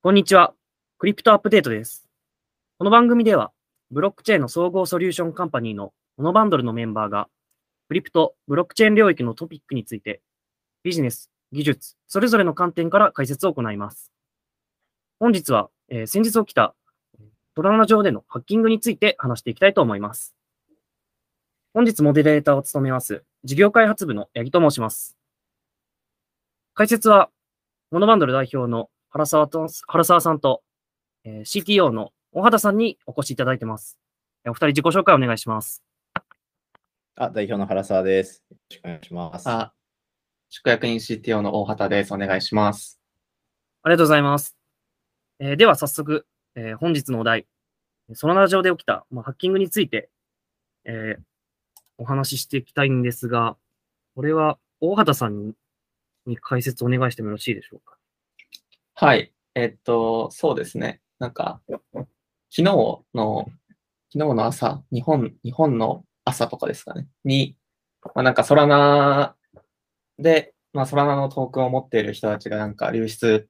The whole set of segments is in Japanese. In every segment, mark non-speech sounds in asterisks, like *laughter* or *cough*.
こんにちは。クリプトアップデートです。この番組では、ブロックチェーンの総合ソリューションカンパニーのモノバンドルのメンバーが、クリプト、ブロックチェーン領域のトピックについて、ビジネス、技術、それぞれの観点から解説を行います。本日は、えー先日起きたトラナ上でのハッキングについて話していきたいと思います。本日モデレーターを務めます、事業開発部の八木と申します。解説は、モノバンドル代表の原沢と原沢さんと、えー CTO の大畑さんにお越しいただいてます。えーお二人自己紹介お願いします。あ、代表の原沢です。よろしくお願いします。あ、宿役員 CTO の大畑です。お願いします。ありがとうございます。えーでは早速、えー本日のお題、ソラナ上で起きた、まあ、ハッキングについて、えーお話ししていきたいんですが、これは大畑さんにに解説お願いしてもよろしいでしょうか？はい。えっと、そうですね。なんか、昨日の、昨日の朝、日本、日本の朝とかですかね。に、まあ、なんか、ソラナで、まあ、ソラナのトークンを持っている人たちがなんか流出、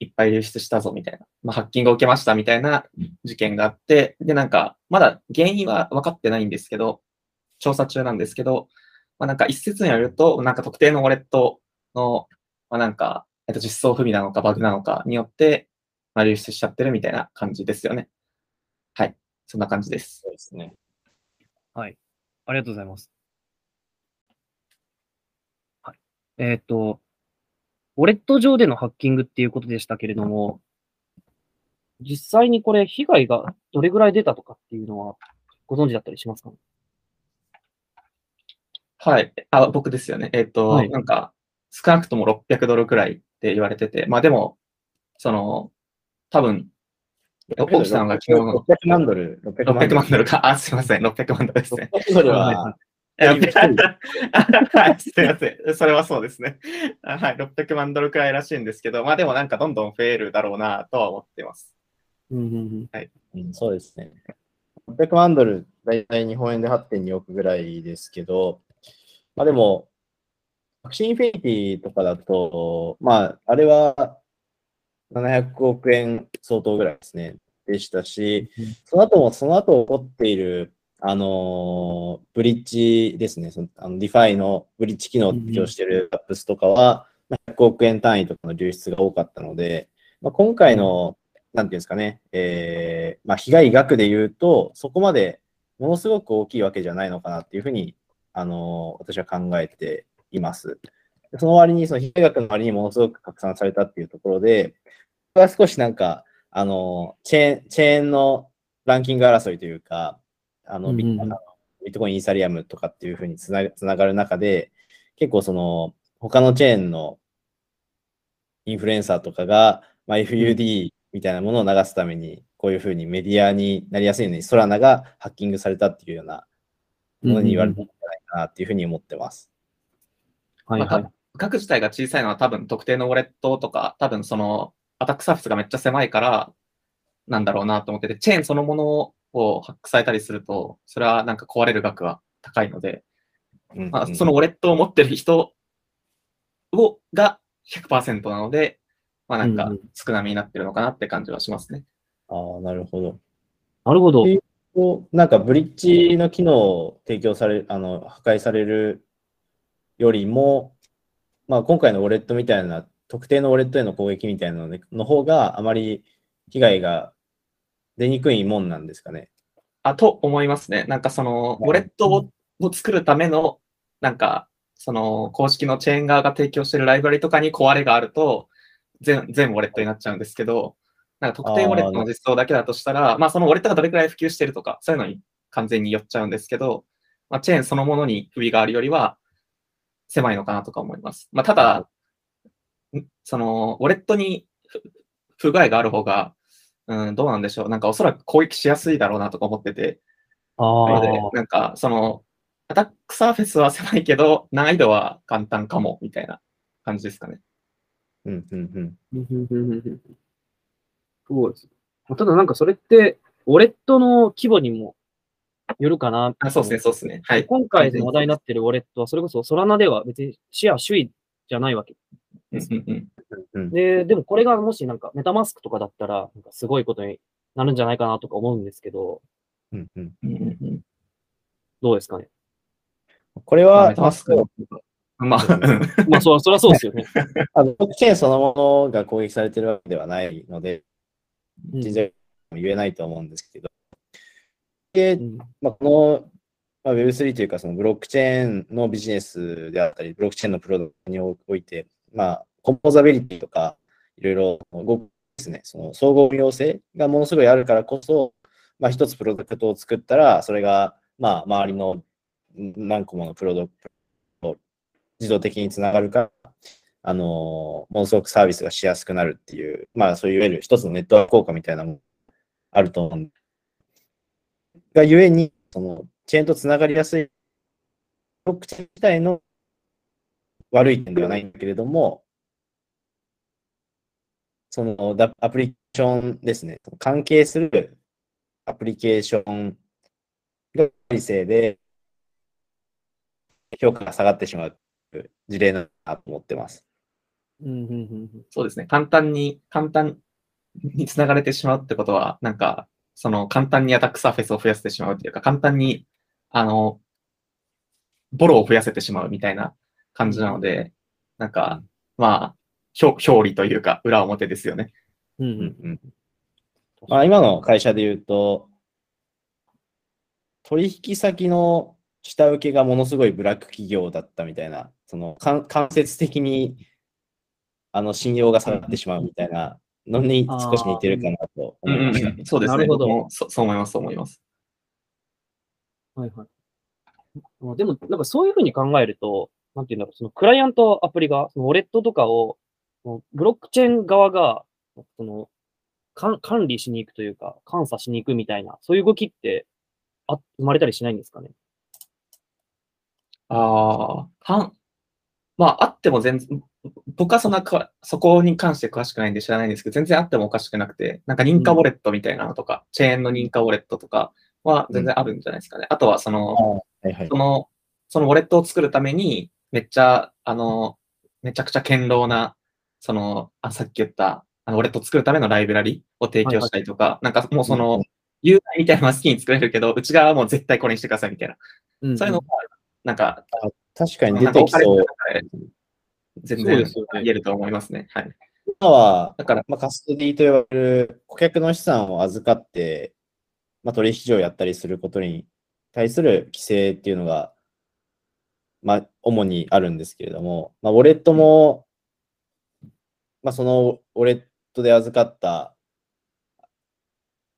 いっぱい流出したぞみたいな、まあ、ハッキングを受けましたみたいな事件があって、で、なんか、まだ原因は分かってないんですけど、調査中なんですけど、まあ、なんか一説によると、なんか特定のウォレットの、まあ、なんか、えっと、実装不備なのかバグなのかによって、まあ、流出しちゃってるみたいな感じですよね。はい。そんな感じです。そうですね。はい。ありがとうございます。はい。えっ、と、ウォレット上でのハッキングっていうことでしたけれども、実際にこれ、被害がどれぐらい出たとかっていうのはご存知だったりしますか？はい。あ、僕ですよね。えっ、と、はいなんか、少なくとも600ドルくらいって言われてて、まあでも、その、多分、起きたのが昨日の600万ドル。600 600万ドルか。あ、すいません。600万ドルですね。600ドルは、*laughs* い *laughs* すみません。それはそうですね。あはい、600万ドルくらいらしいんですけど、まあでもなんかどんどん増えるだろうなとは思ってます。うんうんうんうんそうですね。600万ドル、だいたい日本円で8.2億ぐらいですけど、まあでも、 Axie Infinity とかだと、まあ、あれは700億円相当ぐらいですね。でしたし、その後も、その後起こっている、あのーブリッジですね、そのあの DeFi のブリッジ機能を提供している apps とかは、まあ100億円単位とかの流出が多かったので、まあ、今回の、なんていうんですかね、えーまあ、被害額で言うと、そこまでものすごく大きいわけじゃないのかなっていうふうに、あのー私は考えています。でその割に、その被害額の割にものすごく拡散されたっていうところで、これは少しなんか、あのーチェーン、チェーンのランキング争いというか、あの、ビットコイン、イーサリアムとかっていうふうにつながる中で、結構その、他のチェーンのインフルエンサーとかが、まあ、FUD みたいなものを流すために、こういうふうにメディアになりやすいように、ソラナがハッキングされたっていうようなものに言われたんじゃないかなっていうふうに思ってます。はいはい。まあ額自体が小さいのは多分特定のウォレットとか、多分そのアタックサーフェスがめっちゃ狭いから、なんだろうなと思ってて、チェーンそのものをハックされたりすると、それはなんか壊れる額は高いので、うんまあ、そのウォレットを持ってる人をが100%なので、まあなんかうんうん少なめになってるのかなって感じはしますね。ああ、なるほど。なるほど。でこうなんかブリッジの機能を提供され、あの、破壊されるよりも、まあ今回のウォレットみたいな、特定のウォレットへの攻撃みたいなのねの方があまり被害が出にくいもんなんですかね。あ、と思いますね。なんかその、ウォレットをを作るための、なんか、その公式のチェーン側が提供してるライブラリとかに壊れがあると、全全ウォレットになっちゃうんですけど、なんか特定ウォレットの実装だけだとしたら、まあそのウォレットがどれくらい普及してるとか、そういうのに完全に寄っちゃうんですけど、まあ、チェーンそのものに不備があるよりは狭いのかなとか思います。まあただ、んその、ウォレットに不不具合がある方が、うん、どうなんでしょう。なんかおそらく攻撃しやすいだろうなとか思ってて、あなのであ、なんか、その、アタックサーフェスは狭いけど、難易度は簡単かも、みたいな感じですかね。うん、うん、うん。うんうんうんうんうんそうです。ただなんかそれって、ウォレットの規模にもよるかな。あそうですね、そうですね。はい。今回の話題になってるウォレットは、それこそソラナでは別にシェア首位じゃないわけ。うんうんうんうんで、でもこれがもしなんかメタマスクとかだったら、なんかすごいことになるんじゃないかなとか思うんですけど、うんうんうんうんうんどうですかね？これまあはマスクまあ、う *laughs* んまあ、そそりゃそうですよね。*laughs* あのブロックチェーンそのものが攻撃されてるわけではないので、うん実際言えないと思うんですけど、でうん。まあ、この、まあ、Web3 というか、そのブロックチェーンのビジネスであったり、ブロックチェーンのプロダクトにおいて、まあ、コンポーザビリティとか、いろいろですね、その総合運用性がものすごいあるからこそ、まあ、一つプロダクトを作ったら、それが、まあ、周りのん何個ものプロダクトと自動的につながるから、あのものすごくサービスがしやすくなるっていう、まあ、そういういわゆる一つのネットワーク効果みたいなのもあると思うんがゆえに、そのチェーンとつながりやすいブロックチェーン自体の悪い点ではないんだけれども、そのアプリケーションですね、関係するアプリケーションが理性で評価が下がってしまう事例なだなと思ってます。うんうんうんそうですね。簡単に、簡単につながれてしまうってことは、なんか、その簡単にアタックサーフェスを増やせてしまうっていうか、簡単に、あの、ボロを増やせてしまうみたいな感じなので、なんか、まあ、表表裏というか、裏表ですよね。うんううんんうんまあ、今の会社で言うと、取引先の下請けがものすごいブラック企業だったみたいな、その間間接的にあの信用が下がってしまうみたいなのに少し似てるかなとうんうん思いました。うん、そうですね。なるほどそそう思います、そう思います。はいはい。まあでも、なんかそういうふうに考えると、なんていうんだろう、そのクライアントアプリが、そのウォレットとかを、ブロックチェーン側が、その、か管理しに行くというか、監査しに行くみたいな、そういう動きって、あ、生まれたりしないんですかね？ああ、かん、まあ、あっても全然、僕はそんなか、そこに関して詳しくないんで知らないんですけど、全然あってもおかしくなくて、なんか認可ウォレットみたいなのとか、チェーンの認可ウォレットとかは全然あるんじゃないですかね。あとは、その、はいはいそ。の、そのウォレットを作るために、めっちゃ、あの、めちゃくちゃ堅牢な、その、あ、さっき言った、あの、ウォレットを作るためのライブラリを提供したりとか、なんかもうその、ユーザーみたいなのは好きに作れるけど、内側はもう絶対これにしてくださいみたいな。うんそういうのが、なんか、確かに出てきそう。全然ですよね言えると思いますね。はい。今は、だから、まあ、カストディと呼ばれる顧客の資産を預かって、まあ、取引所をやったりすることに対する規制っていうのが、まあ、主にあるんですけれども、まあ、ウォレットも、まあ、そのウォレットで預かった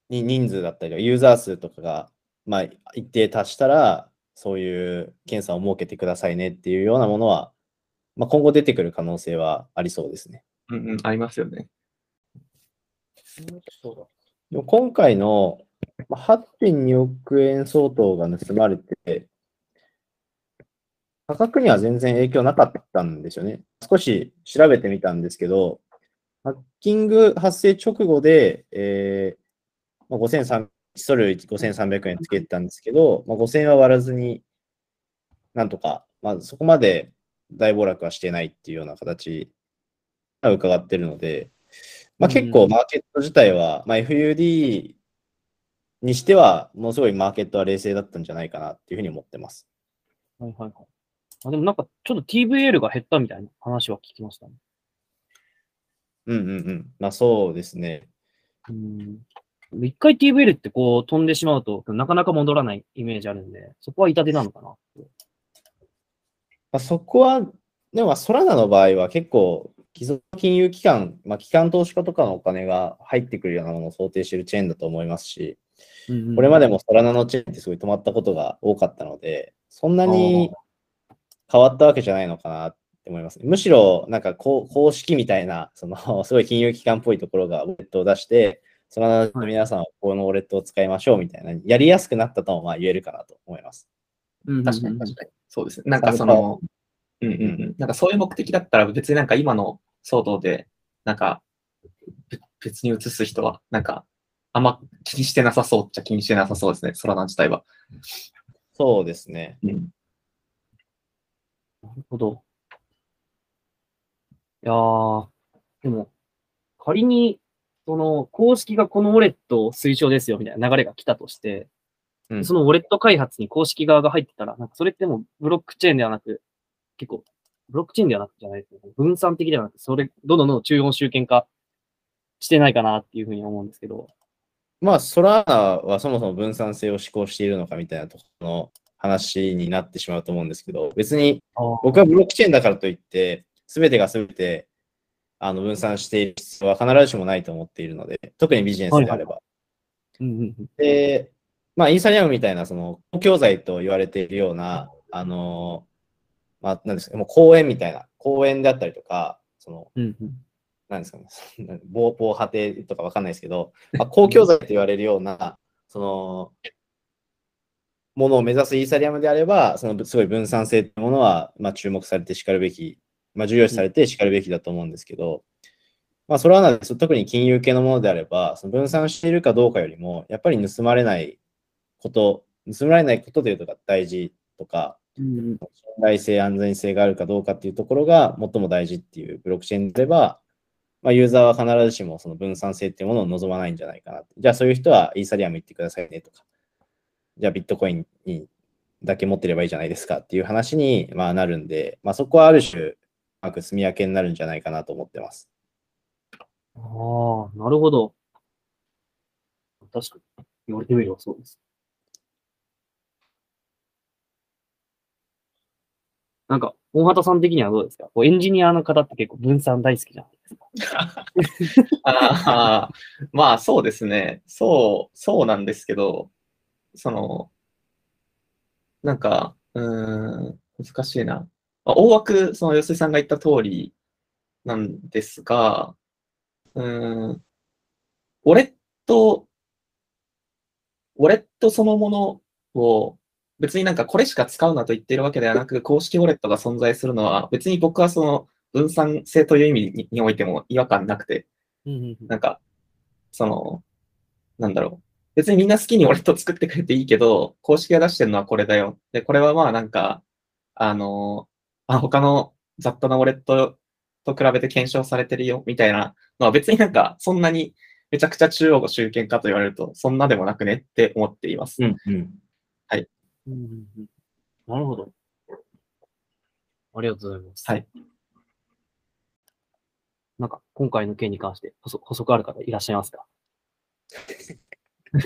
に人数だったりユーザー数とかが、まあ、一定達したら、そういう検査を設けてくださいねっていうようなものは、まあ、今後出てくる可能性はありそうですね。うんうん、ありますよね。そうだ。でも今回のまあ8.2億円相当が盗まれて、価格には全然影響なかったんですよね。少し調べてみたんですけど、ハッキング発生直後で、えーまあ、5300 1ドル5300円つけてたんですけど、まあ、5000円は割らずに、なんとか、まあ、そこまで大暴落はしてないっていうような形が伺ってるので、まあ、結構マーケット自体は、まあ、FUD にしては、ものすごいマーケットは冷静だったんじゃないかなっていうふうに思ってます。はいはいはい。あでもなんか、ちょっと TVL が減ったみたいな話は聞きましたね。うんうんうん。まあそうですね。うん。一回 TVL ってこう飛んでしまうと、なかなか戻らないイメージあるんで、そこは痛手なのかな。まあ、そこは、でも、ソラナの場合は結構、既存金融機関、まあ、機関投資家とかのお金が入ってくるようなものを想定しているチェーンだと思いますし、これまでもソラナのチェーンってすごい止まったことが多かったので、そんなに変わったわけじゃないのかなって思います。むしろ、なんか公式みたいな、その *laughs* すごい金融機関っぽいところがウォレットを出して、ソラナの皆さんはこのウォレットを使いましょうみたいな、やりやすくなったともまあ言えるかなと思います。うん確かに確かに。そうですね。なんかその、うんうんうん。なんかそういう目的だったら別になんか今の騒動で、なんかべ別に移す人は、なんかあんま気にしてなさそうっちゃ気にしてなさそうですね。ソラナ自体は。そうですね。うん。なるほど。やー、でも、仮に、その、公式がこのウォレットを推奨ですよみたいな流れが来たとして、うん。そのウォレット開発に公式側が入ってたら、なんかそれってもうブロックチェーンではなく、結構、ブロックチェーンではなくじゃないですけど、分散的ではなく、それ、どんどんどん中央集権化してないかなっていうふうに思うんですけど。まあ、ソラーナはそもそも分散性を施行しているのかみたいなところの話になってしまうと思うんですけど、別に僕はブロックチェーンだからといって、すべてがすべてあの分散している必要は必ずしもないと思っているので、特にビジネスであれば。うんうんうん。で、まあ、イーサリアムみたいな、その、公共財と言われているような、あの、まあ、なんですか、もう公園みたいな、公園であったりとか、その、うんうん。なんですかね、そんな防防波堤とかわかんないですけど、まあ、公共財と言われるような、その、ものを目指すイーサリアムであれば、そのすごい分散性というものは、まあ、注目されてしかるべき、まあ、重要視されてしかるべきだと思うんですけど、まあ、それはな特に金融系のものであれば、その分散しているかどうかよりも、やっぱり盗まれないこと、盗まれないことというのが大事とか、信頼性、安全性があるかどうかっていうところが最も大事っていうブロックチェーンであれば、まあ、ユーザーは必ずしもその分散性っていうものを望まないんじゃないかな。じゃあそういう人はイーサリアム行ってくださいねとか、じゃあビットコインにだけ持ってればいいじゃないですかっていう話にまあなるんで、まあ、そこはある種、うまく住み分けになるんじゃないかなと思ってます。ああ、なるほど。確かに。言われてみればそうです。なんか、大畑さん的にはどうですか？こうエンジニアの方って結構分散大好きじゃないですか。*laughs* あまあそうですね。そう、そうなんですけど、その、なんか、うん、難しいな。まあ大枠、その吉井さんが言った通りなんですが、うん、ウォレット、ウォレットそのものを別になんかこれしか使うなと言っているわけではなく、公式ウォレットが存在するのは、別に僕はその分散性という意味ににおいても違和感なくて、なんか、その、なんだろう。別にみんな好きにウォレット作ってくれていいけど、公式が出してるのはこれだよ。で、これはまあなんか、あの、あ他の雑多なウォレットと比べて検証されてるよ、みたいなのは別になんか、そんなにめちゃくちゃ中央集権かと言われると、そんなでもなくねって思っています。んうん。うんうんうんなるほど。ありがとうございます。はい。なんか、今回の件に関して補足補足ある方いらっしゃいますか？*laughs*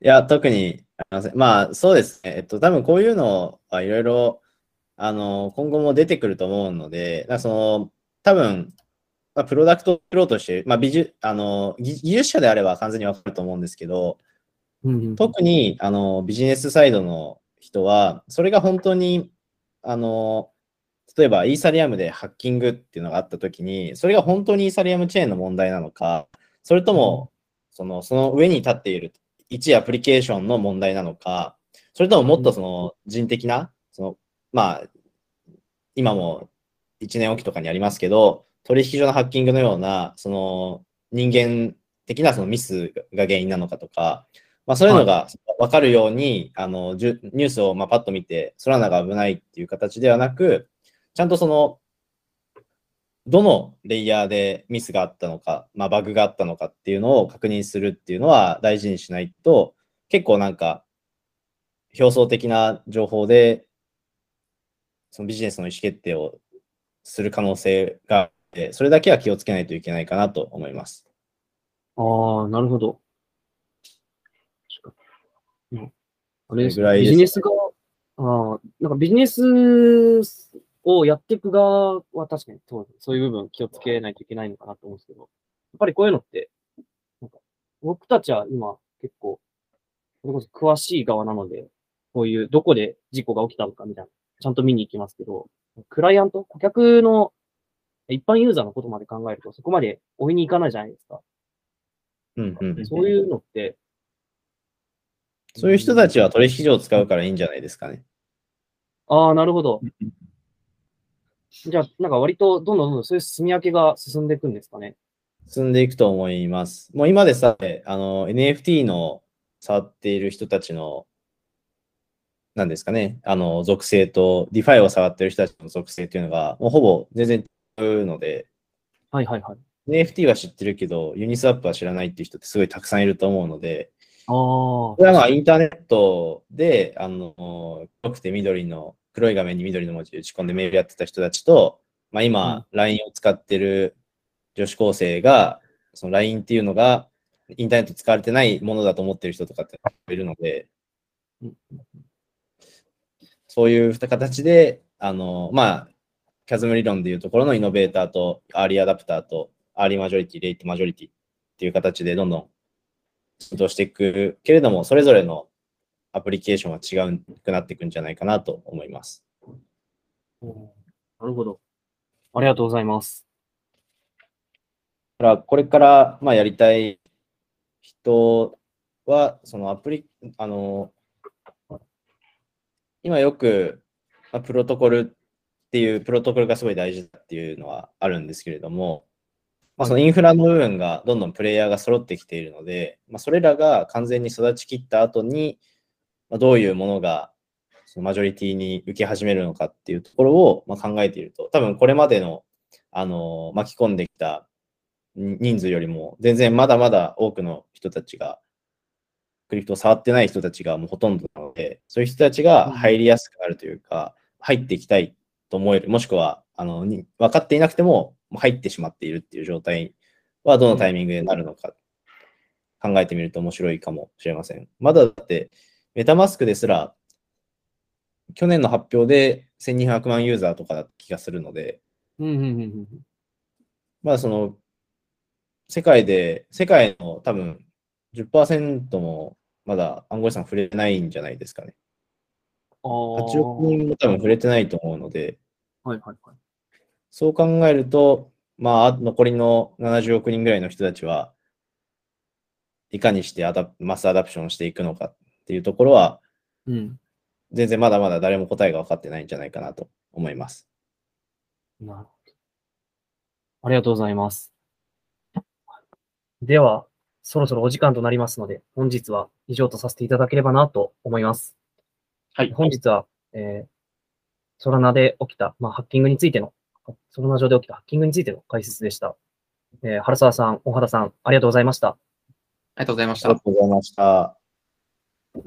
いや、特にありません。まあ、そうですね。えっと、多分こういうのはいろいろ、あの、今後も出てくると思うので、だその、多分、まあ、プロダクトを作ろうとして、まあ、美術、あの、技技術者であれば完全にわかると思うんですけど、特に、あの、ビジネスサイドの人は、それが本当に、あの、例えばイーサリアムでハッキングっていうのがあったときに、それが本当にイーサリアムチェーンの問題なのか、それとも、その、その上に立っている一アプリケーションの問題なのか、それとももっとその人的な、その、まあ、今も1年おきとかにありますけど、取引所のハッキングのような、その人間的なそのミスが原因なのかとか、まあ、そういうのが分かるように、あのニュースをまあパッと見て、ソラナが危ないっていう形ではなく、ちゃんとその、どのレイヤーでミスがあったのか、まあ、バグがあったのかっていうのを確認するっていうのは大事にしないと、結構なんか、表層的な情報で、そのビジネスの意思決定をする可能性があって、それだけは気をつけないといけないかなと思います。ああ、なるほど。うんあれですビジネスが、ああ、なんかビジネスをやっていく側は確かにそうそういう部分気をつけないといけないのかなと思うんですけど、やっぱりこういうのって、なんか僕たちは今結構、それこそ詳しい側なので、こういうどこで事故が起きたのかみたいな、ちゃんと見に行きますけど、クライアント、顧客の一般ユーザーのことまで考えると、そこまで追いに行かないじゃないですか。うんうん。そういうのって、そういう人たちは取引所を使うからいいんじゃないですかね。ああ、なるほど。じゃあ、なんか割とどんどんどんどんそういう住み分けが進んでいくんですかね。進んでいくと思います。もう今でさえ、あの、NFT の触っている人たちの、なんですかね、あの、属性と、 DeFi を触ってる人たちの属性っていうのが、もうほぼ全然違うので、はいはいはい。NFT は知ってるけど、 Uniswap は知らないっていう人ってすごいたくさんいると思うので。これはまあインターネットで、あの、黒くて緑の、黒い画面に緑の文字打ち込んでメールやってた人たちと、まあ今、LINE を使ってる女子高生が、その LINE っていうのが、インターネット使われてないものだと思ってる人とかっているのでうん、そういう形で、あの、まあ、キャズム理論でいうところのイノベーターとアーリーアダプターとアーリーマジョリティ、レイトマジョリティっていう形でどんどん浸透していくけれども、それぞれのアプリケーションは違うくなっていくんじゃないかなと思います。うんなるほど。ありがとうございます。だから、これから、まあ、やりたい人は、そのアプリ、あの、今よく、まあ、プロトコルっていう、プロトコルがすごい大事だっていうのはあるんですけれども、まあ、そのインフラの部分がどんどんプレイヤーが揃ってきているので、まあ、それらが完全に育ちきった後に、まあ、どういうものがそのマジョリティに受け始めるのかっていうところをまあ考えていると、多分これまでの、あの巻き込んできた人数よりも全然まだまだ多くの人たちが、クリプトを触ってない人たちがもうほとんどなので、そういう人たちが入りやすくなるというか、入っていきたいと思える、もしくはあのに分かっていなくても入ってしまっているっていう状態はどのタイミングでなるのか考えてみると面白いかもしれません。まだだって、メタマスクですら、去年の発表で1200万ユーザーとかだった気がするので、まあその、世界で、世界の多分10%もまだ暗号資産触れてないんじゃないですかね。ああ。8億人も多分触れてないと思うので、はいはいはい。そう考えると、まあ残りの70億人ぐらいの人たちは、いかにしてアダ mass adoption していくのかっていうところは、うん。全然まだまだ誰も答えが分かってないんじゃないかなと思います。なるほど。ありがとうございます。では、そろそろお時間となりますので、本日は以上とさせていただければなと思います。はい。本日は、えー、ソラナで起きた、まあ、ハッキングについての、ソラナ上で起きたハッキングについての解説でした。えー、原沢さん、大原さん、ありがとうございました。ありがとうございましたありが。とうございました。